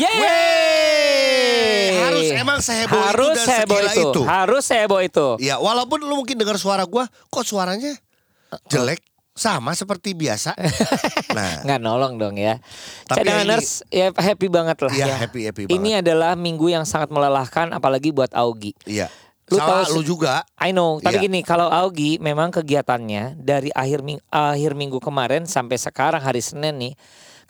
Yeay! Harus emang seheboh itu harus dan seheboh segila itu. itu. Harus seheboh itu. Ya, walaupun lu mungkin dengar suara gua, kok suaranya jelek sama seperti biasa. nah, Nggak nolong dong ya. Tapi Cadanganers ya happy banget lah Iya, ya. happy- happy Ini adalah minggu yang sangat melelahkan apalagi buat Augie. iya. Lu Sama tahu lu juga. I know, tapi Iya. gini, kalau Augie memang kegiatannya dari akhir ming- akhir minggu kemarin sampai sekarang hari Senin nih,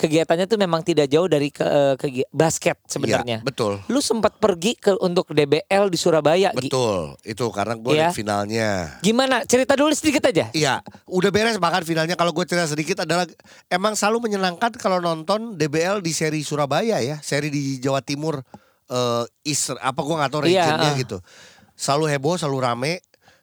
kegiatannya tuh memang tidak jauh dari ke, eh, kegi- basket sebenarnya. Iya, betul. Lu sempat pergi ke untuk DBL di Surabaya, Gi. Betul. Itu karena gue Iya. liat finalnya. Gimana? Cerita dulu sedikit aja. Iya, udah beres bahkan finalnya kalau gue cerita sedikit adalah emang selalu menyenangkan kalau nonton DBL di seri Surabaya ya, seri di Jawa Timur eh East apa gue nggak tahu Iya, regionnya ah. gitu. Selalu heboh, selalu rame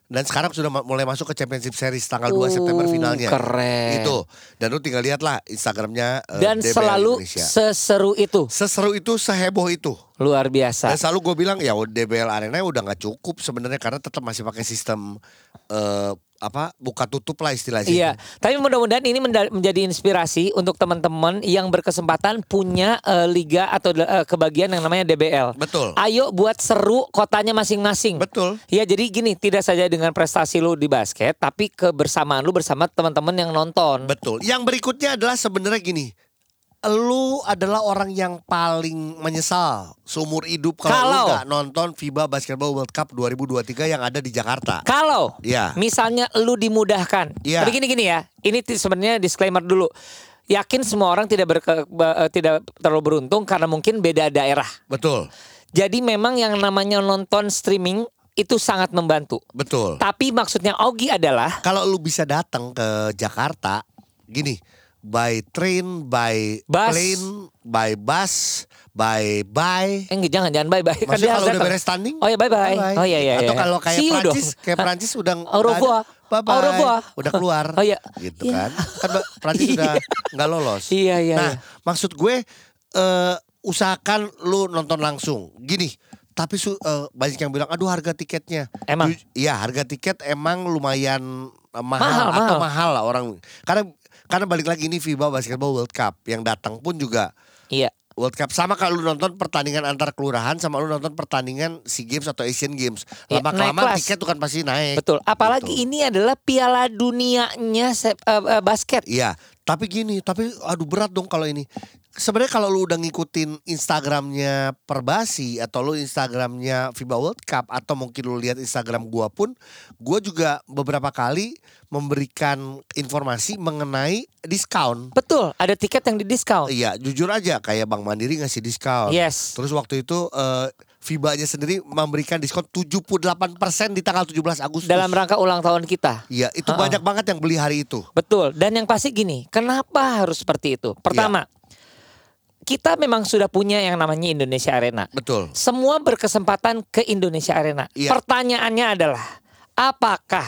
dan sekarang sudah mulai masuk ke Championship Series tanggal 2 September Uh, finalnya. keren. Itu. Dan lu tinggal lihat lah Instagramnya eh, Dan DBL selalu Indonesia. seseru itu. Seseru itu, seheboh itu. Luar biasa. Dan selalu gue bilang ya DBL Arena udah nggak cukup sebenarnya karena tetap masih pakai sistem eh apa buka tutup lah istilahnya. Iya, tapi mudah-mudahan ini menjadi inspirasi untuk teman-teman yang berkesempatan punya eh, liga atau eh, kebagian yang namanya DBL. Betul. Ayo buat seru kotanya masing-masing. Betul. Ya jadi gini, tidak saja dengan prestasi lu di basket, tapi kebersamaan lu bersama teman-teman yang nonton. Betul. Yang berikutnya adalah sebenarnya gini. Lu adalah orang yang paling menyesal seumur hidup kalau, Kalau- lu gak nonton FIBA Basketball World Cup 2023 yang ada di Jakarta. Kalau Iya. misalnya lu dimudahkan, Iya. tapi gini-gini ya, ini sebenarnya disclaimer dulu. Yakin semua orang tidak berke, eh, tidak terlalu beruntung karena mungkin beda daerah. Betul. Jadi memang yang namanya nonton streaming itu sangat membantu. Betul. Tapi maksudnya Ogi adalah Kalau lu bisa datang ke Jakarta, gini, by train, by Bus. plane, by bus, by by. eh enggak, jangan jangan bye bye. Maksudnya kalau udah beres tanding? Oh ya bye bye. Oh iya iya. Atau iya. kalau kayak See Prancis, dong. kayak Prancis udah Au bye bye. Au. Udah keluar. Oh iya. Gitu Iya. kan. Kan Prancis udah nggak lolos. Iya iya. Nah, iya. maksud gue eh usahakan lu nonton langsung. Gini, tapi su- eh, banyak yang bilang aduh harga tiketnya. Emang? Iya, harga tiket emang lumayan eh, mahal, Mahal, atau mahal. mahal lah orang. Karena karena balik lagi ini FIBA Basketball World Cup yang datang pun juga Iya. World Cup sama kalau lu nonton pertandingan antar kelurahan sama lu nonton pertandingan SEA Games atau Asian Games. Iya, Lama kelamaan tiket tuh kan pasti naik. Betul. Apalagi Gitu. ini adalah Piala Dunianya se- eh, eh, basket. Iya, tapi gini, tapi aduh berat dong kalau ini. Sebenarnya kalau lu udah ngikutin Instagramnya Perbasi atau lu Instagramnya FIBA World Cup atau mungkin lu lihat Instagram gua pun, gua juga beberapa kali memberikan informasi mengenai diskon. Betul. Ada tiket yang didiskon. Iya, jujur aja kayak Bank Mandiri ngasih diskon. Yes. Terus waktu itu eh, FIBA-nya sendiri memberikan diskon 78% di tanggal 17 Agustus. Dalam rangka ulang tahun kita. Iya, itu Ha-ha. banyak banget yang beli hari itu. Betul. Dan yang pasti gini, kenapa harus seperti itu? Pertama, kita memang sudah punya yang namanya Indonesia Arena. Betul. Semua berkesempatan ke Indonesia Arena. Iya. Pertanyaannya adalah, apakah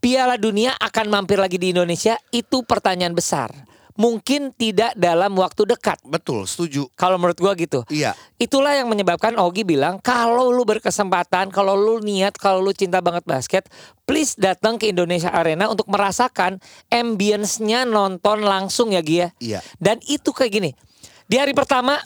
Piala Dunia akan mampir lagi di Indonesia? Itu pertanyaan besar. Mungkin tidak dalam waktu dekat. Betul, setuju. Kalau menurut gua gitu. Iya. Itulah yang menyebabkan Ogi bilang kalau lu berkesempatan, kalau lu niat, kalau lu cinta banget basket, please datang ke Indonesia Arena untuk merasakan ambience-nya nonton langsung ya Gia. Iya. Dan itu kayak gini. Di hari pertama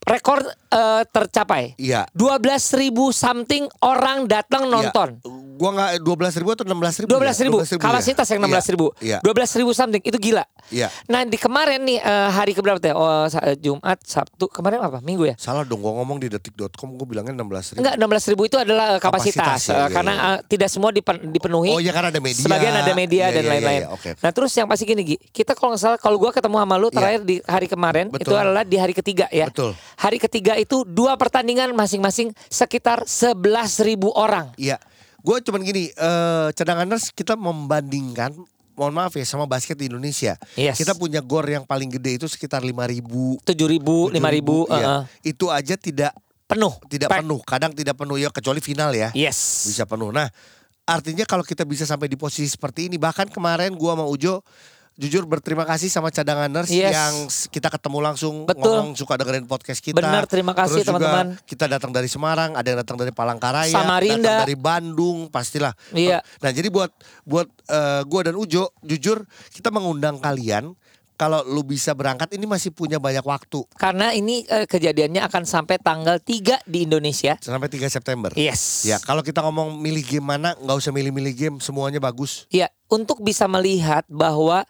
rekor eh, tercapai. Iya. 12 ribu something orang datang nonton. Iya. Gua nggak 12 ribu atau 16 ribu? 12 ribu, kapasitas yang 16 ribu, Iya. 12 ribu something itu gila. Iya. Nah di kemarin nih eh, hari keberapa ya? Oh sa- Jumat, Sabtu, kemarin apa? Minggu ya? Salah dong, gua ngomong di detik.com gua bilangnya 16 ribu. Enggak, 16 ribu itu adalah eh, kapasitas, Kapasitas, ya, Eh, iya, karena iya. eh, tidak semua dipen- dipenuhi. Oh iya karena ada media. Sebagian ada media Iya, dan iya, lain-lain. iya, iya, Oke. Nah terus yang pasti gini Gi, kita kalau nggak salah kalau gua ketemu sama lu terakhir di hari kemarin itu Betul. adalah di hari ketiga ya. Betul. Hari ketiga itu dua pertandingan masing-masing sekitar 11 ribu orang. Iya. Gue cuman gini, eh cadanganers kita membandingkan mohon maaf ya sama basket di Indonesia. Yes. Kita punya gor yang paling gede itu sekitar 5 ribu. 7 ribu, 5 ribu, iya. Itu aja tidak penuh. tidak Pack. penuh, kadang tidak penuh ya kecuali final ya. Yes. Bisa penuh. Nah, artinya kalau kita bisa sampai di posisi seperti ini, bahkan kemarin gua sama Ujo jujur berterima kasih sama cadanganers Yes. yang kita ketemu langsung Betul. ngomong suka dengerin podcast kita. Benar, terima kasih, teman-teman. Kita datang dari Semarang, ada yang datang dari Palangkaraya, Samarinda. datang dari Bandung, pastilah. Iya. Nah, jadi buat buat eh, gua dan Ujo, jujur kita mengundang kalian kalau lu bisa berangkat ini masih punya banyak waktu Karena ini eh, kejadiannya akan sampai tanggal 3 di Indonesia. sampai 3 September. Yes. Ya, kalau kita ngomong milih game mana, nggak usah milih-milih game, semuanya bagus. Ya, untuk bisa melihat bahwa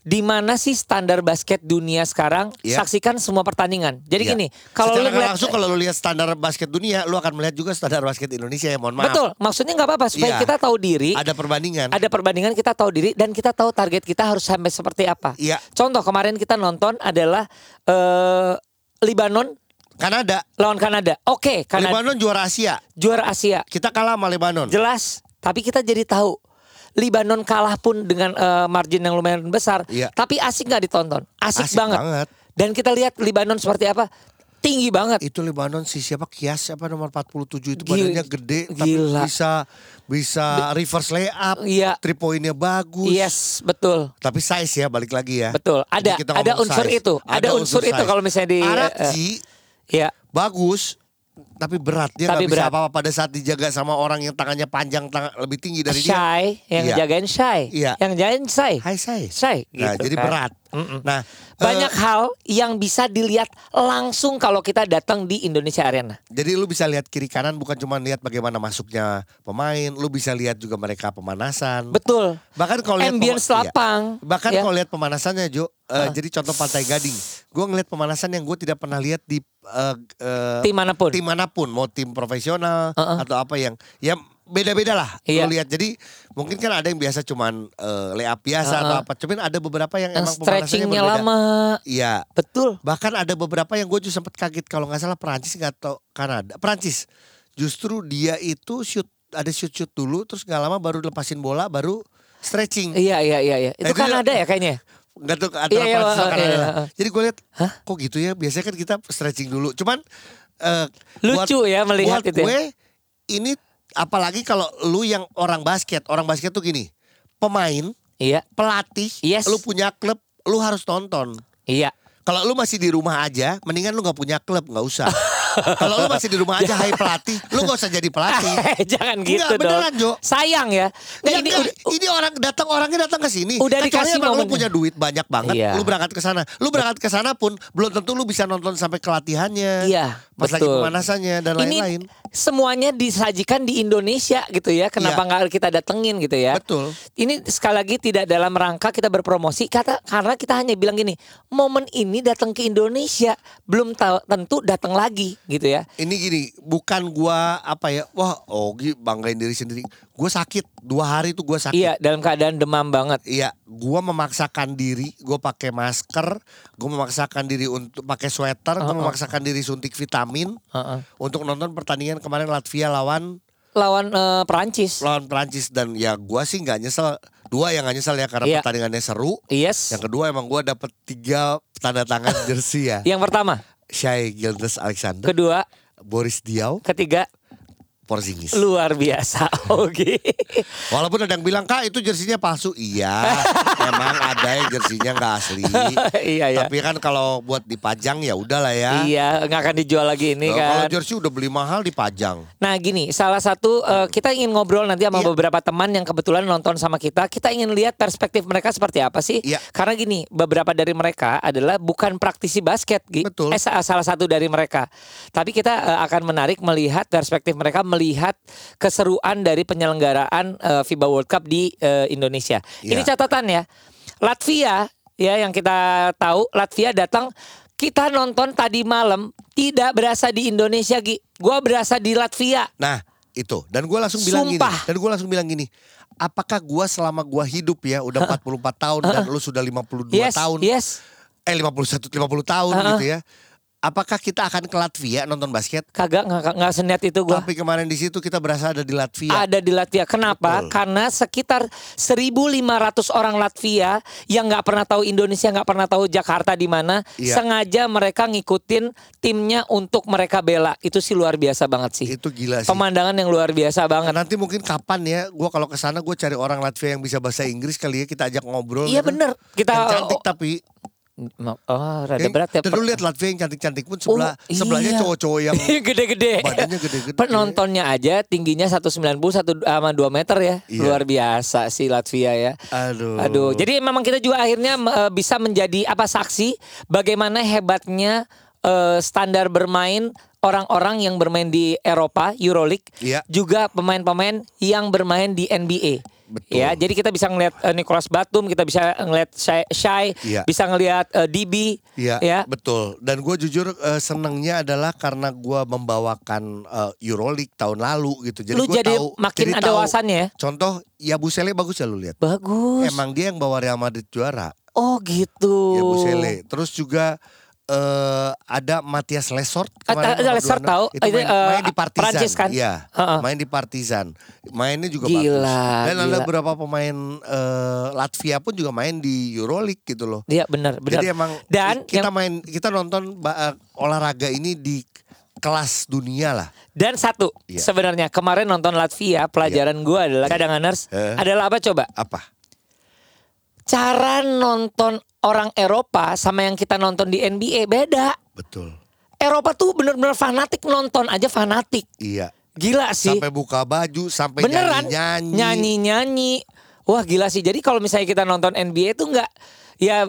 di mana sih standar basket dunia sekarang, Iya. saksikan semua pertandingan. Jadi Ya. gini, kalau Secara lu ngeliat langsung kalau lu lihat standar basket dunia, lu akan melihat juga standar basket Indonesia ya, mohon maaf. Betul, maksudnya nggak apa-apa supaya Iya. kita tahu diri. Ada perbandingan. Ada perbandingan kita tahu diri dan kita tahu target kita harus sampai seperti apa. Iya. Contoh kemarin kita nonton adalah eh Libanon Kanada. lawan Kanada. Oke, Kanada Lebanon juara Asia. juara Asia. Kita kalah sama Lebanon. Jelas, tapi kita jadi tahu Libanon kalah pun dengan eh, margin yang lumayan besar, Iya. tapi asik nggak ditonton, asik, Asik banget. banget. Dan kita lihat Libanon seperti apa, tinggi banget. Itu Lebanon si siapa Kias siapa nomor 47 itu Gil- badannya gede tapi gila. bisa bisa reverse layup, Iya. three pointnya bagus. Yes, betul. Tapi size ya balik lagi ya. Betul. Ada ada unsur size. itu. Ada, unsur, itu size. kalau misalnya di eh, Arakji ya. bagus tapi berat dia Tapi bisa berat. apa-apa pada saat dijaga sama orang yang tangannya panjang tangan lebih tinggi dari dia. Shy yang Iya. jagain Shy. Iya. Yang jagain Shy. Hai saya. Shy Nah, gitu jadi kan. berat. Mm-mm. Nah, Banyak eh, hal yang bisa dilihat langsung kalau kita datang di Indonesia Arena. jadi lu bisa lihat kiri kanan bukan cuma lihat bagaimana masuknya pemain, lu bisa lihat juga mereka pemanasan. Betul. Bahkan kalau lihat Ambience iya. lapang. Bahkan ya. kalau lihat pemanasannya Jo, eh, jadi contoh Pantai Gading, gue ngeliat pemanasan yang gue tidak pernah lihat di eh, eh, tim mana pun. tim mana pun, mau tim profesional Uh-uh. atau apa yang ya beda-beda lah. Iya. Lihat jadi mungkin kan ada yang biasa cuman eh, layup biasa atau Uh-uh. apa, cuman ada beberapa yang, yang emang stretchingnya lama. Iya. Betul. Bahkan ada beberapa yang gue juga sempat kaget kalau nggak salah Perancis nggak atau Kanada. Perancis. Justru dia itu shoot ada shoot shoot dulu terus nggak lama baru lepasin bola baru stretching. Iya iya iya iya. Itu Itu kan ada ya kayaknya. Nggak tuh antara Iya, iya, Perancis iya, Kanada. iya, iya. Jadi gue lihat Hah? kok gitu ya. Biasanya kan kita stretching dulu. Cuman eh, Lucu ya melihat buat itu ya. gue ini apalagi kalau lu yang orang basket, orang basket tuh gini. Pemain, Iya. pelatih, Yes. lu punya klub, lu harus nonton. Iya. Kalau lu masih di rumah aja, mendingan lu nggak punya klub, nggak usah. Kalau lu masih di rumah aja, hai pelatih, lu nggak usah jadi pelatih. Jangan gitu Enggak, beneran, dong. Jo. Sayang ya. Nggak, Ya, ini enggak, udah- ini orang datang orangnya datang ke sini. Udah Kecuali dikasih emang lu punya duit banyak banget, Iya. lu berangkat ke sana. Lu berangkat ke sana pun belum tentu lu bisa nonton sampai ke latihannya. Iya, Pas lagi betul. pemanasannya dan ini lain-lain. semuanya disajikan di Indonesia gitu ya. Kenapa Iya. nggak kita datengin gitu ya? Betul. Ini sekali lagi tidak dalam rangka kita berpromosi kata karena kita hanya bilang gini, momen ini datang ke Indonesia belum tahu tentu datang lagi gitu ya. Ini gini, bukan gua apa ya, wah Ogi banggain diri sendiri. Gue sakit, dua hari tuh gue sakit. Iya, dalam keadaan demam banget. Iya, gua memaksakan diri, gue pakai masker, gue memaksakan diri untuk pakai sweater, gue Uh-uh. memaksakan diri suntik vitamin Heeh. untuk nonton pertandingan kemarin Latvia lawan Lawan eh, Perancis. lawan Prancis dan ya gua sih nggak nyesel. Dua yang nggak nyesel ya karena Iya. pertandingannya seru. Yes. Yang kedua emang gua dapet tiga tanda tangan jersey ya. Yang pertama, Shai Gildas Alexander, kedua, Boris Diaw, ketiga Porzingis. luar biasa. Oke. Walaupun ada yang bilang kak itu jersinya palsu, iya. emang ada yang jersinya nggak asli. iya ya. Tapi kan kalau buat dipajang ya udahlah ya. Iya, nggak akan dijual lagi ini Nah, Kalau kan. jersey udah beli mahal dipajang. Nah gini, salah satu eh, kita ingin ngobrol nanti sama Iya. beberapa teman yang kebetulan nonton sama kita. Kita ingin lihat perspektif mereka seperti apa sih? Iya. Karena gini, beberapa dari mereka adalah bukan praktisi basket. Betul. Eh, sa- salah satu dari mereka. Tapi kita eh, akan menarik melihat perspektif mereka melihat keseruan dari penyelenggaraan eh, FIBA World Cup di eh, Indonesia. Iya. Ini catatan ya, Latvia ya yang kita tahu Latvia datang kita nonton tadi malam tidak berasa di Indonesia Gi. Gua berasa di Latvia. Nah itu dan gue langsung bilang Sumpah. gini dan gue langsung bilang gini apakah gue selama gue hidup ya udah 44 tahun dan lu sudah 52 Yes, tahun yes. eh 51 50 tahun gitu ya apakah kita akan ke Latvia nonton basket? Kagak nggak nggak seniat itu gua. Tapi kemarin di situ kita berasa ada di Latvia. Ada di Latvia. Kenapa? Betul. Karena sekitar 1.500 orang Latvia yang nggak pernah tahu Indonesia, nggak pernah tahu Jakarta di mana, Iya. sengaja mereka ngikutin timnya untuk mereka bela. Itu sih luar biasa banget sih. Itu gila sih. Pemandangan yang luar biasa banget. Nanti mungkin kapan ya, gua kalau ke sana gue cari orang Latvia yang bisa bahasa Inggris kali ya kita ajak ngobrol. Iya gitu. bener. Kita Yang cantik tapi Oh, rada yang, berat ya. dan lu lihat Latvia yang cantik-cantik pun sebelah Oh, sebelahnya iya. cowok-cowok yang gede-gede. badannya gede-gede. Penontonnya aja tingginya 190 satu sama 2 meter ya. Iya. Luar biasa sih Latvia ya. Aduh. Aduh, jadi memang kita juga akhirnya eh, bisa menjadi apa saksi bagaimana hebatnya eh, standar bermain orang-orang yang bermain di Eropa, Euroleague, Iya. juga pemain-pemain yang bermain di NBA. Betul. Ya, jadi kita bisa ngelihat eh, Nicholas Batum, kita bisa ngelihat Shai, Shai, Iya. bisa ngelihat eh, DB, Iya, ya. betul. Dan gue jujur eh, senengnya adalah karena gue membawakan eh, Euroleague tahun lalu gitu. Jadi Lu gua jadi tahu, makin jadi ada tahu. wawasannya ya. Contoh, ya Busele bagus ya lu lihat. Bagus. Emang dia yang bawa Real Madrid juara. Oh gitu. Ya Busele. Terus juga eh ada Matias Lesort Ada- ada Lesort tahu. Itu main, eh, main di Partizan. Prancis kan? Iya, Heeh. main di Partizan. Mainnya juga Gila, bagus. Dan ada gila. beberapa pemain eh, Latvia pun juga main di Euroleague gitu loh. Iya benar, benar. Jadi emang Dan kita yang- main kita nonton eh, olahraga ini di kelas dunia lah. Dan satu Iya. sebenarnya kemarin nonton Latvia pelajaran gua adalah cadanganers Eh. adalah apa coba? Apa? Cara nonton orang Eropa sama yang kita nonton di NBA beda. Betul. Eropa tuh bener-bener fanatik nonton aja fanatik. Iya. Gila sih. Sampai buka baju, sampai Beneran nyanyi-nyanyi. nyanyi-nyanyi. Wah gila sih. Jadi kalau misalnya kita nonton NBA tuh nggak ya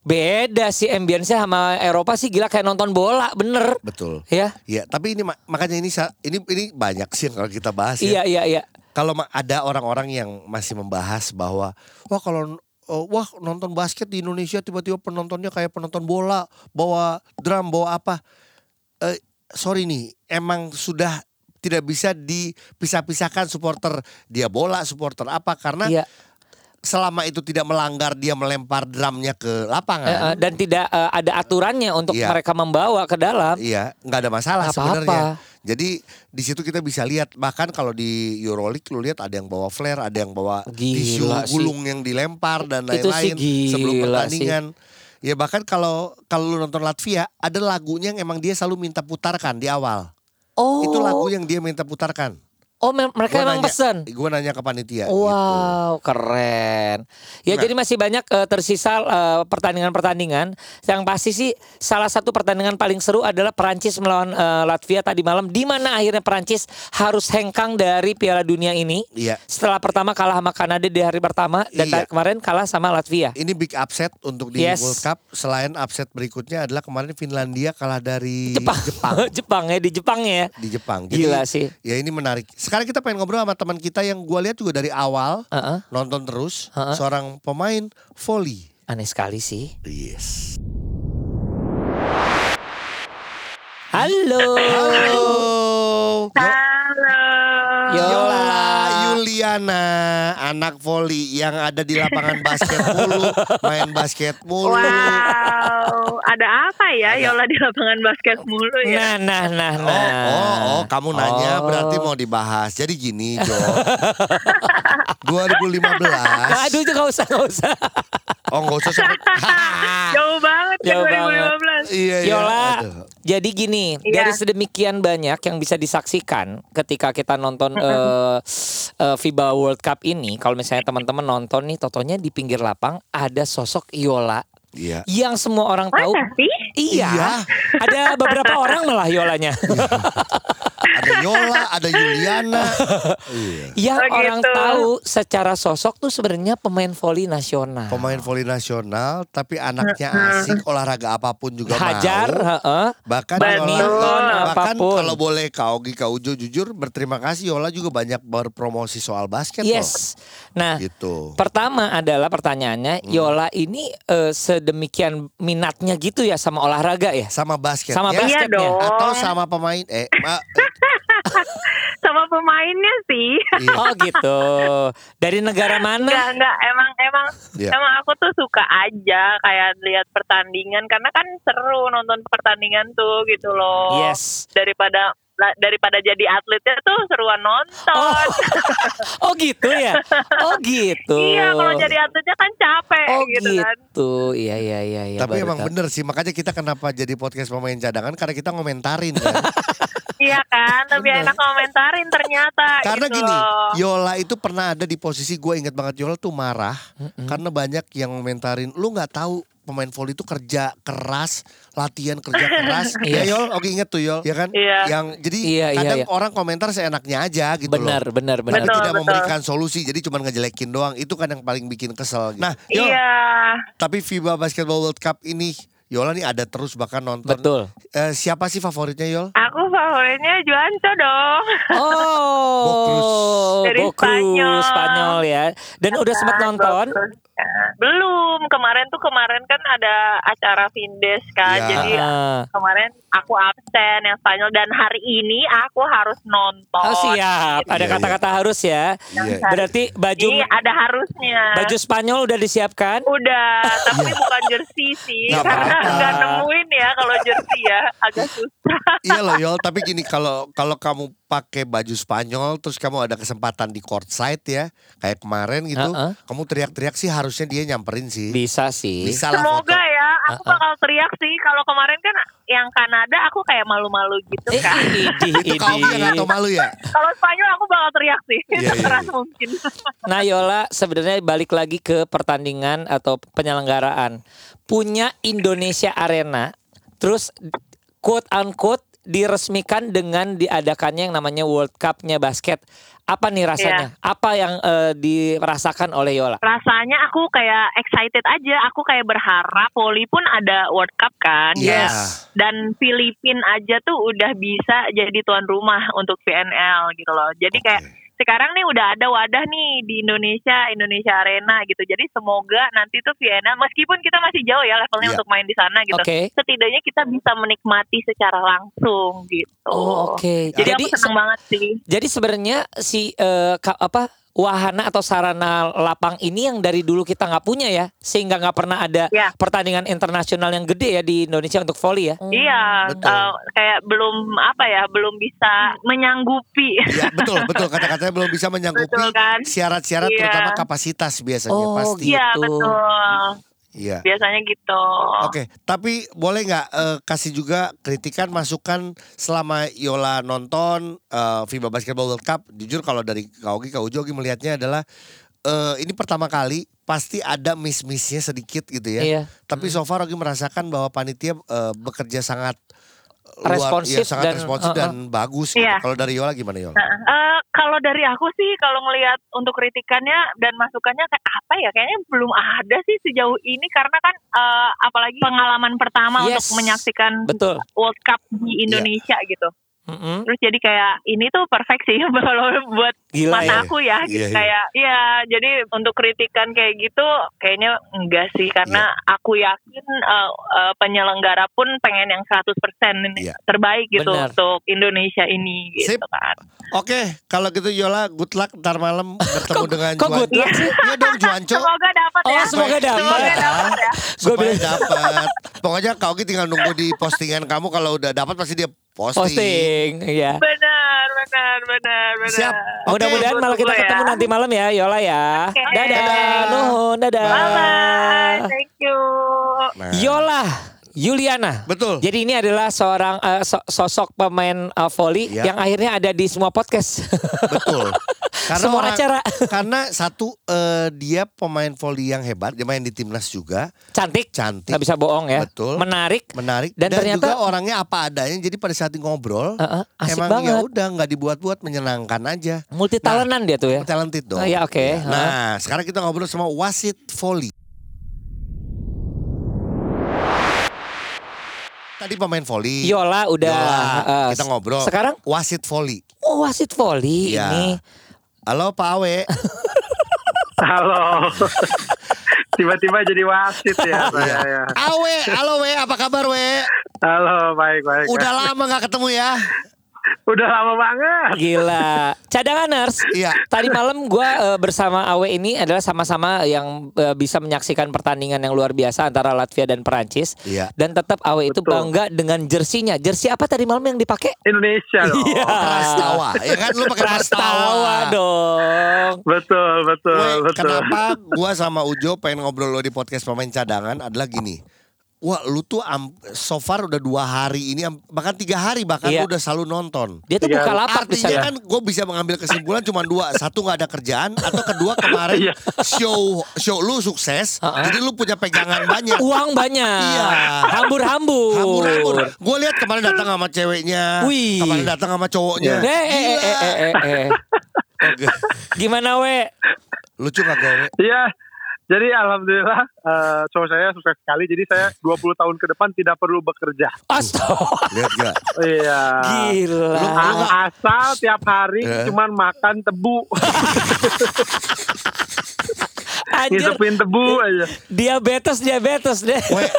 beda sih ambience sama Eropa sih gila kayak nonton bola bener. Betul. Ya. Iya, tapi ini ma- makanya ini ini ini banyak sih yang kalau kita bahas ya. Iya iya iya. Kalau ada orang-orang yang masih membahas bahwa wah kalau oh, wah nonton basket di Indonesia tiba-tiba penontonnya kayak penonton bola, bawa drum, bawa apa? Eh, sorry nih, emang sudah tidak bisa dipisah-pisahkan supporter dia bola, supporter apa karena Iya. selama itu tidak melanggar dia melempar drumnya ke lapangan. dan tidak eh, ada aturannya untuk Iya. mereka membawa ke dalam. Iya, nggak ada masalah sebenarnya. Jadi di situ kita bisa lihat bahkan kalau di Euroleague lu lihat ada yang bawa flare, ada yang bawa tisu Gila sih. gulung yang dilempar dan sih lain-lain sebelum pertandingan. Ya bahkan kalau kalau lu nonton Latvia ada lagunya yang emang dia selalu minta putarkan di awal. Oh. Itu lagu yang dia minta putarkan. Oh, me- mereka emang pesen. Gue nanya ke panitia. gitu. Wow, keren. Ya Nah. jadi masih banyak eh, tersisa eh, pertandingan-pertandingan. Yang pasti sih salah satu pertandingan paling seru adalah Perancis melawan eh, Latvia tadi malam di mana akhirnya Perancis harus hengkang dari Piala Dunia ini. Iya. Setelah pertama kalah sama Kanada di hari pertama dan Iya. kemarin kalah sama Latvia. Ini big upset untuk di Yes. World Cup. Selain upset berikutnya adalah kemarin Finlandia kalah dari Jepang. Jepang. Jepang ya di Jepang ya. di Jepang. Gila sih. Ya ini menarik. Sekarang kita pengen ngobrol sama teman kita yang gue lihat juga dari awal Heeh. nonton terus Heeh. seorang pemain volley. Aneh sekali sih. Yes. Halo. Halo. Halo. Yola. Yuliana, anak volley yang ada di lapangan basket mulu, main basket mulu. Wow, ada apa ya Yola di lapangan basket mulu ya? Nah, nah, nah, Oh, nah. oh, oh, kamu nanya Oh. berarti mau dibahas. Jadi gini, Jo. 2015. Aduh, itu gak usah, gak usah. Oh, nggak usah. Jauh banget ya Jauh banget. 2015. Iya, iya. Yola, Aduh. jadi gini, Iya. dari sedemikian banyak yang bisa disaksikan ketika kita nonton eh, eh, FIBA World Cup ini, kalau misalnya teman-teman nonton nih, totonya di pinggir lapang ada sosok Yola Iya. yang semua orang tahu. Masa sih? Iya, Iya. ada beberapa orang malah Yolanya. Ada Yola, ada Yuliana. Iya. yang Oh, orang gitu. tahu secara sosok tuh sebenarnya pemain voli nasional. Pemain voli nasional, tapi anaknya asik olahraga apa pun juga Hajar, mau. heeh. Bahkan Badminton, Yola, bahkan apa pun. kalau boleh Kak Ogi, Kak Ujo jujur berterima kasih Yola juga banyak berpromosi soal basket Yes. Nah, loh. Gitu. Pertama adalah pertanyaannya, Hmm. Yola ini eh, sedemikian minatnya gitu ya sama olahraga ya? Sama basket Sama ya? basketnya. Iya dong. Atau sama pemain eh ma- sama pemainnya sih. Iya. Oh gitu. Dari negara mana? Enggak, enggak. Emang, emang, Iya. emang aku tuh suka aja kayak lihat pertandingan karena kan seru nonton pertandingan tuh gitu loh. Yes. Daripada daripada jadi atletnya tuh seruan nonton. Oh, oh gitu ya. Oh gitu. Iya, kalau jadi atletnya kan capek Oh gitu, kan. gitu. Iya iya iya. iya, Tapi emang tahu. bener sih, makanya kita kenapa jadi podcast pemain cadangan karena kita ngomentarin kan. Iya kan, lebih Bener. enak komentarin ternyata. karena gitu gini, loh. Yola itu pernah ada di posisi gue inget banget Yola tuh marah karena banyak yang ngomentarin, lu nggak tahu pemain volley itu kerja keras, latihan kerja keras. Iya. ya Yol, oke inget tuh Yol, ya kan? Iya. Yang jadi Iya, iya, kadang iya. orang komentar seenaknya aja gitu Benar loh. benar benar. Dan Betul, tidak betul. memberikan solusi, jadi cuma ngejelekin doang. Itu kan yang paling bikin kesel. Gitu. Nah, Yol, Iya. tapi FIBA Basketball World Cup ini Yola nih ada terus bahkan nonton. Betul. Eh, siapa sih favoritnya Yol? Aku favoritnya Juanco dong. Oh, Bokrus. Dari Bokrus, Spanyol. Spanyol ya. Dan udah sempat nonton? Belum, kemarin tuh kemarin kan ada acara Vindes kan. Iya. Jadi kemarin aku absen yang Spanyol dan hari ini aku harus nonton. Oh siap, ada Iya, iya. kata-kata harus ya. Iya. Berarti baju Ini ada harusnya. baju Spanyol udah disiapkan? Udah, tapi bukan jersey sih. Nggak karena nggak nemuin ya kalau jersey ya, agak susah. iya loh Yol, tapi gini kalau kalau kamu pakai baju Spanyol terus kamu ada kesempatan di courtside ya, kayak kemarin gitu, Heeh. kamu teriak-teriak sih harusnya dia nyamperin sih. Bisa sih. Bisa lah Semoga foto. ya, aku Uh-uh. bakal teriak sih. Kalau kemarin kan yang Kanada aku kayak malu-malu gitu Eh, kan. Itu kau idih. yang gak tau malu ya? Kalau Spanyol aku bakal teriak sih, Iya, iya, sekeras iya. mungkin. Nah Yola sebenarnya balik lagi ke pertandingan atau penyelenggaraan. Punya Indonesia Arena, terus quote unquote diresmikan dengan diadakannya yang namanya World Cup-nya basket. Apa nih rasanya? Apa yang eh, dirasakan oleh Yola? Rasanya aku kayak excited aja. Aku kayak berharap Poli pun ada World Cup kan. Iya. Dan Filipin aja tuh udah bisa jadi tuan rumah untuk VNL gitu loh. Jadi kayak sekarang nih udah ada wadah nih di Indonesia, Indonesia Arena gitu. Jadi semoga nanti tuh VNL meskipun kita masih jauh ya levelnya Iya. untuk main di sana gitu. Oke. Setidaknya kita bisa menikmati secara langsung gitu. Oh, oke. Jadi, Jadi aku senang banget sih. Jadi sebenarnya si ka- apa wahana atau sarana lapang ini yang dari dulu kita nggak punya ya, sehingga nggak pernah ada Ya. pertandingan internasional yang gede ya di Indonesia untuk volley ya. Iya, Betul. eh, kayak belum apa ya, belum bisa menyanggupi. Iya betul betul kata-katanya belum bisa menyanggupi kan? syarat-syarat Iya. terutama kapasitas biasanya Oh, pasti. gitu. Iya betul. Iya. Biasanya gitu. Oke, tapi boleh nggak eh, kasih juga kritikan masukan selama Yola nonton eh, FIBA Basketball World Cup? Jujur kalau dari Kak Ogi, Kak Ujo Ogi melihatnya adalah eh, ini pertama kali pasti ada miss-missnya sedikit gitu ya. Iya. Tapi so far Ogi merasakan bahwa panitia eh, bekerja sangat luar, Responsif ya, sangat dan- responsif uh-uh. dan bagus. gitu. Iya. Kalau dari Yola gimana Yola? Eh, kalau dari aku sih, kalau ngelihat untuk kritikannya dan masukannya kayak apa ya? Kayaknya belum ada sih sejauh ini karena kan eh, apalagi pengalaman pertama Yes. untuk menyaksikan Betul. World Cup di Indonesia gitu. Mm-mm. Terus jadi kayak ini tuh perfect sih kalau buat Gila mata ya. aku ya Iya, gitu iya. kayak iya jadi untuk kritikan kayak gitu kayaknya enggak sih karena Iya. aku yakin uh, uh, penyelenggara pun pengen yang 100% ini Iya. terbaik gitu Benar. untuk Indonesia ini gitu Sip. kan. Oke, kalau gitu Yola good luck ntar malam bertemu Kok- dengan kok good luck sih? Iya dong Juanco. Semoga dapat Oh, ya. semoga dapat. Semoga dapat ya. Supaya dapat. Pokoknya Kak Ogi tinggal nunggu di postingan kamu kalau udah dapat pasti dia posting. Posting, ya. Benar, benar, benar, benar. Siap. Oke. Mudah-mudahan malah kita Tunggu ya. ketemu nanti malam ya, Yola ya. Oke. Dadah, Dadah. nuhun, dadah. Bye bye. Thank you. Nah, Yola Yuliana. Betul. Jadi ini adalah seorang eh, so- sosok pemain eh, volley Iya. yang akhirnya ada di semua podcast. Betul. Karena Semua orang- acara. Karena satu eh, dia pemain volley yang hebat, dia main di timnas juga, Cantik, cantik, nggak bisa bohong ya. Betul. Menarik. menarik Dan dan, ternyata- juga orangnya apa adanya. Jadi pada saat ngobrol, Eh, eh, asik emang banget. ya udah nggak dibuat-buat menyenangkan aja. Multi talentan dia tuh ya. Talented dong. Oh, iya, oke. Nah, sekarang kita ngobrol sama wasit volley. Tadi pemain volley. Yola udah Yola, eh, kita ngobrol. Sekarang wasit volley. oh wasit volley Iya. ini. Halo Pak Awe. Halo. Tiba-tiba jadi wasit ya saya ya. Awe, halo We, apa kabar We? Halo, baik baik. Udah lama nggak ketemu ya? Udah lama banget. Gila. Cadanganers. Iya. Tadi malam gua eh, bersama Awe ini adalah sama-sama yang eh, bisa menyaksikan pertandingan yang luar biasa antara Latvia dan Perancis. Iya. Dan tetap Awe itu Betul. bangga dengan jersinya. Jersey apa tadi malam yang dipakai? Indonesia loh. Iya. Prastawa, ya kan lu pakai Prastawa Prastawa. dong. Betul, betul, Weh, betul. kenapa gua sama Ujo pengen ngobrol lo di podcast pemain cadangan adalah gini. Wah, lu tuh am- so far udah dua hari ini, am- bahkan tiga hari bahkan Iya. lu udah selalu nonton. Dia tuh Iya. buka lapak Artinya sana. kan gue bisa mengambil kesimpulan cuma dua. Satu nggak ada kerjaan, atau kedua kemarin Iya. show show lu sukses, jadi lu punya pegangan banyak. Uang banyak. Iya. Hambur-hambur. Hambur-hambur. Gue lihat kemarin datang sama ceweknya, Wih. kemarin datang sama cowoknya. Eh, eh, eh, Gila. eh, eh, eh. Oke. Gimana we? Lucu gak gue? Iya. Jadi alhamdulillah eh show saya sukses sekali. Jadi saya 20 tahun ke depan tidak perlu bekerja. Astaga. Lihat gak? Iya. Gila. A- Asal tiap hari Eh. cuman makan tebu, Anjir. ngisepin tebu aja. Diabetes, diabetes deh. Weh,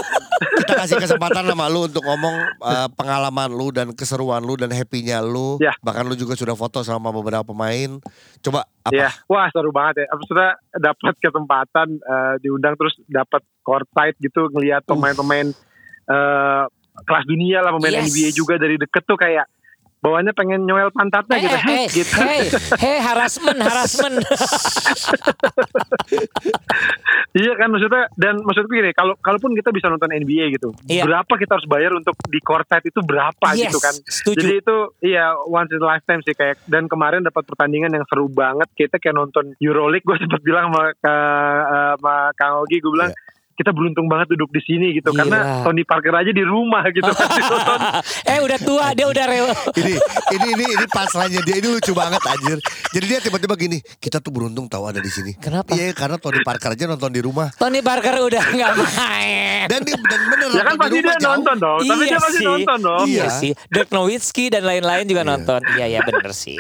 kita kasih kesempatan sama lu untuk ngomong eh, pengalaman lu dan keseruan lu dan happy-nya lu. Ya. Bahkan lu juga sudah foto sama beberapa pemain. Coba apa? Iya, wah seru banget ya. Maksudnya dapat kesempatan eh, diundang terus dapat courtside gitu ngelihat pemain-pemain eh, kelas dunia lah pemain Yes. NBA juga dari deket tuh kayak bawaannya pengen nyoel pantatnya Eh, gitu. eh, eh, gitu. hey, hey, harassment, harassment. Iya kan maksudnya dan maksudku gini, kalau kalaupun kita bisa nonton NBA gitu, Iya. berapa kita harus bayar untuk di courtside itu berapa Yes, gitu kan? setuju. Jadi itu iya once in a lifetime sih kayak dan kemarin dapat pertandingan yang seru banget. Kita kayak nonton EuroLeague, gue sempat bilang sama, eh, sama Kang Ogi, gue bilang kita beruntung banget duduk di sini gitu Iya. Gila. karena Tony Parker aja di rumah gitu kan eh udah tua, dia udah rela. ini ini ini ini pasalnya dia ini lucu banget anjir. Jadi dia tiba-tiba gini, kita tuh beruntung tahu ada di sini. Kenapa? Iya, karena Tony Parker aja nonton di rumah. Tony Parker udah nggak main. Dan dia dan bener ya kan di pasti dia jauh. nonton dong, tapi dia pasti nonton dong. Iya Iya. sih. Dirk Nowitzki dan lain-lain juga nonton. Iya ya bener sih.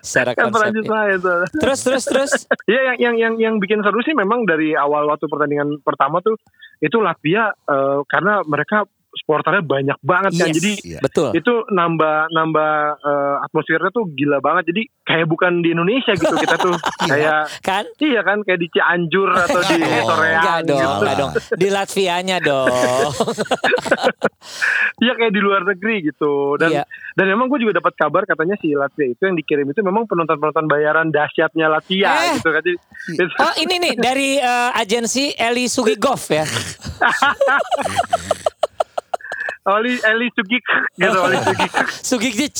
Secara Kan Perancis konsep. Terus terus terus. Iya yang yang yang yang bikin seru sih memang dari awal waktu pertandingan pertama tuh itu Latvia eh, karena mereka supporternya banyak banget kan. Yes. Jadi Iya. Betul. itu nambah nambah eh, atmosfernya tuh gila banget. Jadi kayak bukan di Indonesia gitu kita tuh kayak Kan? iya kan kayak di Cianjur atau di Oh, Soreang Enggak dong, gitu. enggak dong. Di Latvianya dong. Iya kayak di luar negeri gitu. Dan Iya. dan memang gue juga dapat kabar katanya si Latvia itu yang dikirim itu memang penonton-penonton bayaran dahsyatnya Latvia Eh. gitu kan. Jadi, itu- Oh ini nih dari eh, agensi Eli Sugigov ya. Oli Eli Sugik gitu Oli Sugik. Sugigic.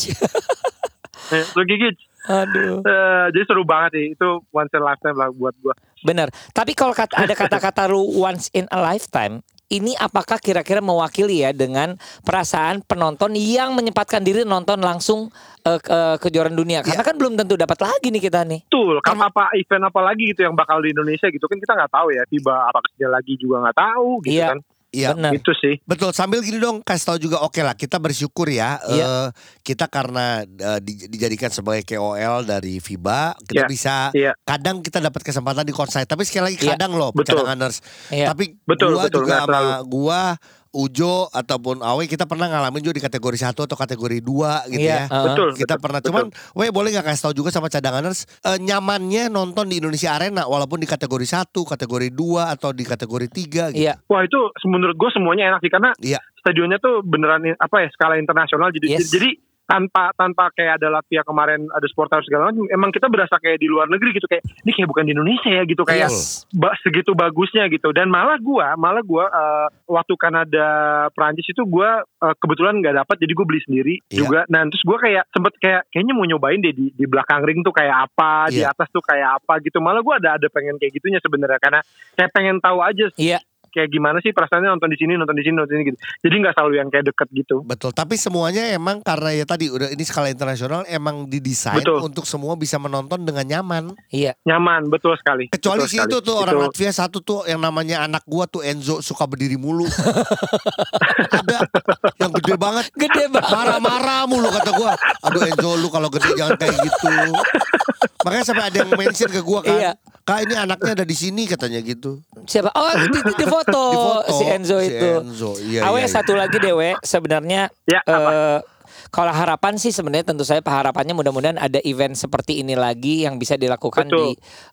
Eh, Sugik. Aduh. Eh, jadi seru banget sih itu once in a lifetime lah buat gua. Bener. Tapi kalau kata, ada kata-kata lu once in a lifetime, ini apakah kira-kira mewakili ya dengan perasaan penonton yang menyempatkan diri nonton langsung eh, ke kejuaraan dunia? Karena kan belum tentu dapat lagi nih kita nih. Betul, kan apa event apa lagi gitu yang bakal di Indonesia gitu kan kita nggak tahu ya. Tiba apa kerja lagi juga nggak tahu gitu Iya. kan. Iya. Bener. Itu sih. Betul, sambil gini dong kasih tahu juga oke lah kita bersyukur ya Iya. eh, kita karena eh, di- dijadikan sebagai KOL dari FIBA kita Iya, bisa iya. kadang kita dapat kesempatan di courtside tapi sekali lagi Iya, kadang loh betul. Iya. Tapi Betul, gua betul, juga sama gua Ujo ataupun Awe kita pernah ngalamin juga di kategori satu atau kategori dua gitu Iya, ya. uh-uh. Betul. Kita betul, pernah betul. cuman, Weh boleh nggak kasih tahu juga sama cadanganers eh, nyamannya nonton di Indonesia Arena walaupun di kategori satu, kategori dua atau di kategori tiga gitu. Iya. Wah itu menurut gue semuanya enak sih karena Iya. stadionnya tuh beneran apa ya skala internasional jadi Yes. jadi tanpa tanpa kayak ada Latvia kemarin ada supporter segala macam emang kita berasa kayak di luar negeri gitu kayak ini kayak bukan di Indonesia ya gitu kayak Yes. ba- segitu bagusnya gitu dan malah gua malah gua eh, waktu Kanada Prancis itu gua eh, kebetulan nggak dapat jadi gue beli sendiri Iya. juga nah terus gua kayak sempet kayak kayaknya mau nyobain deh di di belakang ring tuh kayak apa di Iya. atas tuh kayak apa gitu malah gua ada ada pengen kayak gitunya sebenarnya karena kayak pengen tahu aja Iya. Kayak gimana sih perasaannya nonton di sini nonton di sini nonton di sini gitu jadi nggak selalu yang kayak deket gitu Betul, tapi semuanya emang karena ya tadi udah ini skala internasional emang didesain Betul. untuk semua bisa menonton dengan nyaman. Iya. nyaman betul sekali Kecuali Betul si sekali. itu tuh orang Latvia satu tuh yang namanya anak gua tuh Enzo suka berdiri mulu. Ada yang gede banget. Gede banget. Marah-marah mulu kata gua. Aduh Enzo lu kalau gede jangan kayak gitu. Makanya sampai ada yang mention ke gua kan. Iya. Kak ini anaknya ada di sini katanya gitu. Siapa? Oh di, di, di foto, Di foto si Enzo si itu. Enzo, iya, Awe iya, iya. satu lagi dewe sebenarnya Ya, apa? eh, Kalau harapan sih sebenarnya tentu saya harapannya mudah-mudahan ada event seperti ini lagi yang bisa dilakukan Betul. di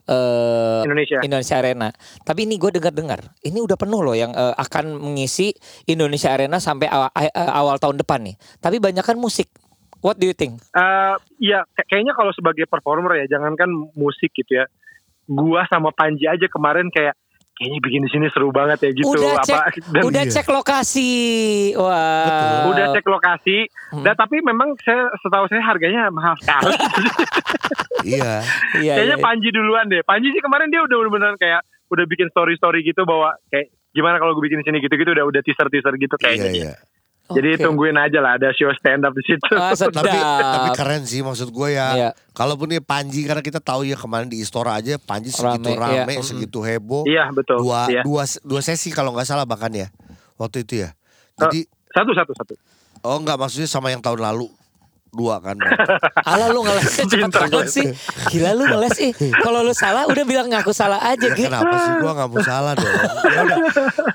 eh, Indonesia. Indonesia Arena. Tapi ini gue dengar-dengar, ini udah penuh loh yang eh, akan mengisi Indonesia Arena sampai awal, awal tahun depan nih. Tapi banyak kan musik. What do you think? Eh, ya kay- kayaknya kalau sebagai performer ya jangankan musik gitu ya. Gua sama Panji aja kemarin kayak kayaknya bikin di sini seru banget ya gitu udah cek, apa dan udah iya. cek lokasi. Wah. udah cek lokasi Hmm. dan tapi memang saya setahu saya harganya mahal sekali. Iya. Iya, kayaknya iya. Panji duluan deh. Panji sih kemarin dia udah bener-bener kayak udah bikin story-story gitu bahwa kayak gimana kalau gue bikin di sini gitu-gitu udah udah teaser-teaser gitu Iya, kayaknya. iya. Jadi tungguin aja lah ada show stand up di situ. Ah, sedap. Tapi tapi keren sih maksud gue ya. Iya. Kalaupun dia Panji karena kita tahu ya kemarin di Istora aja Panji segitu Rame, rame, iya. Segitu heboh. Iya betul. Dua Iya. dua dua sesi kalau nggak salah bahkan ya. Waktu itu ya. Jadi Satu satu satu. oh nggak maksudnya sama yang tahun lalu. Dua kan. Alah lu ngelesnya cepet banget sih. Gila lu ngeles ih. Kalau lu salah udah bilang ngaku salah aja Ya, gitu. kenapa sih gua nggak mau salah dong. Ya udah.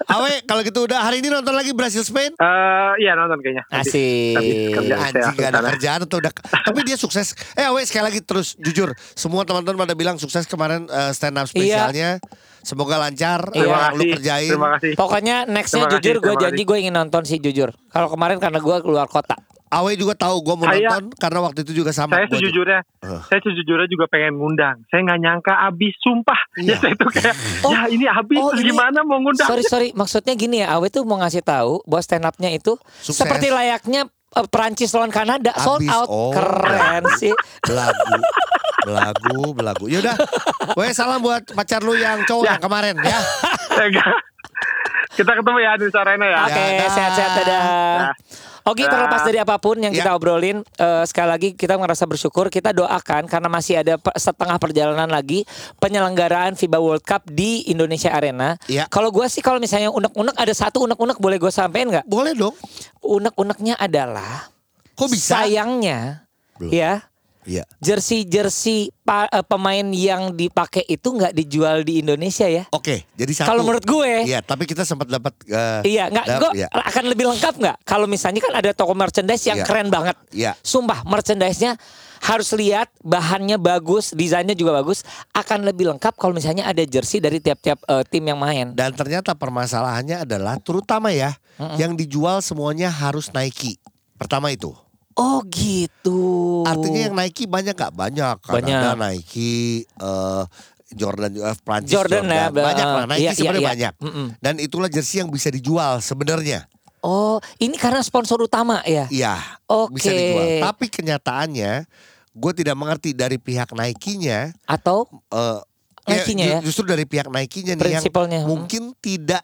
Awe kalau gitu udah hari ini nonton lagi Brasil Spain. Eh iya nonton kayaknya. Asik. Anjing gak ada sana. kerjaan atau udah Tapi dia sukses Eh Awe sekali lagi terus jujur Semua teman-teman pada bilang sukses kemarin eh, stand up spesialnya Semoga lancar Iya. Terima yang lu kasih. kerjain Terima kasih. Pokoknya nextnya kasih, jujur gue janji gue ingin nonton sih jujur. Kalau kemarin karena gue keluar kota. Awe juga tahu gue mau Saya- nonton Karena waktu itu juga sama Saya sejujurnya, Eh. saya sejujurnya juga pengen ngundang. Saya nggak nyangka abis, sumpah. Iya. Ya saya tuh kayak, Oh. ya ini abis, Oh, terus ini- gimana mau ngundang? Sorry sorry maksudnya gini ya Awe tuh mau ngasih tahu bahwa stand upnya itu Sukses. seperti layaknya eh, Perancis lawan Kanada sold Abis. out Oh. keren sih. Belagu Belagu Belagu Yaudah Weh salam buat pacar lu yang cowok Ya. yang kemarin ya Ya. Kita ketemu ya di Sarena ya. Oke dah. sehat-sehat dadah. Dah. Oke Dah. terlepas dari apa pun yang Ya. kita obrolin eh, sekali lagi kita merasa bersyukur kita doakan karena masih ada setengah perjalanan lagi penyelenggaraan FIBA World Cup di Indonesia Arena. Ya. Kalau gue sih kalau misalnya unek-unek ada satu unek-unek boleh gue sampein nggak? Boleh dong Unek-uneknya adalah Kok bisa sayangnya Belum. ya Iya jersey-jersey pa- eh, pemain yang dipakai itu nggak dijual di Indonesia ya. Oke jadi satu Kalau menurut gue Iya tapi kita sempat dapat eh, Iya, nggak, gue iya. akan lebih lengkap nggak? Kalau misalnya kan ada toko merchandise yang Iya. keren banget. Iya. Sumpah, merchandise-nya harus lihat bahannya bagus, desainnya juga bagus. Akan lebih lengkap kalau misalnya ada jersey dari tiap-tiap eh, tim yang main. Dan ternyata permasalahannya adalah terutama ya yang dijual semuanya harus Nike. Pertama itu. Oh gitu. Artinya yang Nike banyak gak? Banyak. Banyak. Kanada Nike, eh, Jordan juga Prancis Jordan ya, banyak lah. eh, Nike iya, sebenarnya iya, iya. banyak. Mm-mm. Dan itulah jersey yang bisa dijual sebenarnya. Oh, ini karena sponsor utama ya? Iya, Oke. bisa dijual. Tapi kenyataannya gue tidak mengerti dari pihak Nike-nya Atau eh, Nike-nya ya? ju- Justru dari pihak Nike-nya nih yang? Hmm. mungkin tidak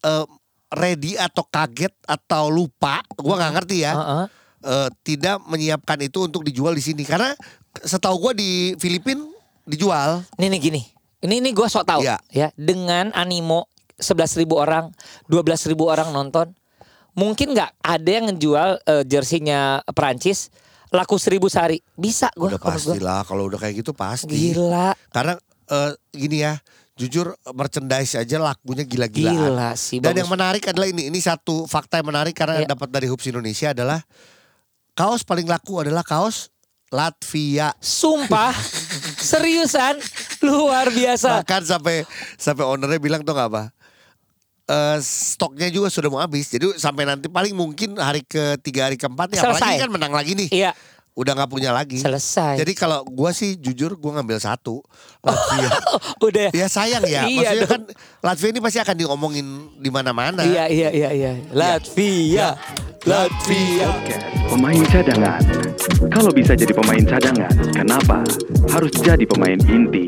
eh, ready atau kaget atau lupa, gue nggak ngerti ya. Heeh. Eh, tidak menyiapkan itu untuk dijual di sini karena setahu gue di Filipina dijual. Nih nih gini. Ini ini gue sok tahu Iya. ya. Dengan animo 11.000 orang, 12.000 orang nonton, mungkin nggak ada yang ngejual eh, jersinya Perancis laku 1000 sehari. Bisa gue. Udah pastilah kalau udah kayak gitu pasti. Gila, Karena eh, gini ya, jujur merchandise aja lakunya gila-gilaan. gila sih. Dan bagus. yang menarik adalah ini, ini satu fakta yang menarik karena Iya. dapat dari Hoops Indonesia adalah kaos paling laku adalah kaos Latvia. Sumpah, seriusan, luar biasa. Bahkan sampai sampai ownernya bilang tuh nggak apa? Eh, stoknya juga sudah mau habis. Jadi sampai nanti paling mungkin hari ketiga hari keempat ya apalagi kan menang lagi nih. Iya, Udah nggak punya lagi. selesai. Jadi kalau gua sih jujur gua ngambil satu Latvia. udah. ya sayang ya. Iya Maksudnya dong. kan Latvia ini pasti akan diomongin di mana-mana. Iya, iya, iya, iya. Latvia, Latvia. Podcast pemain cadangan. Kalau bisa jadi pemain cadangan, kenapa harus jadi pemain inti?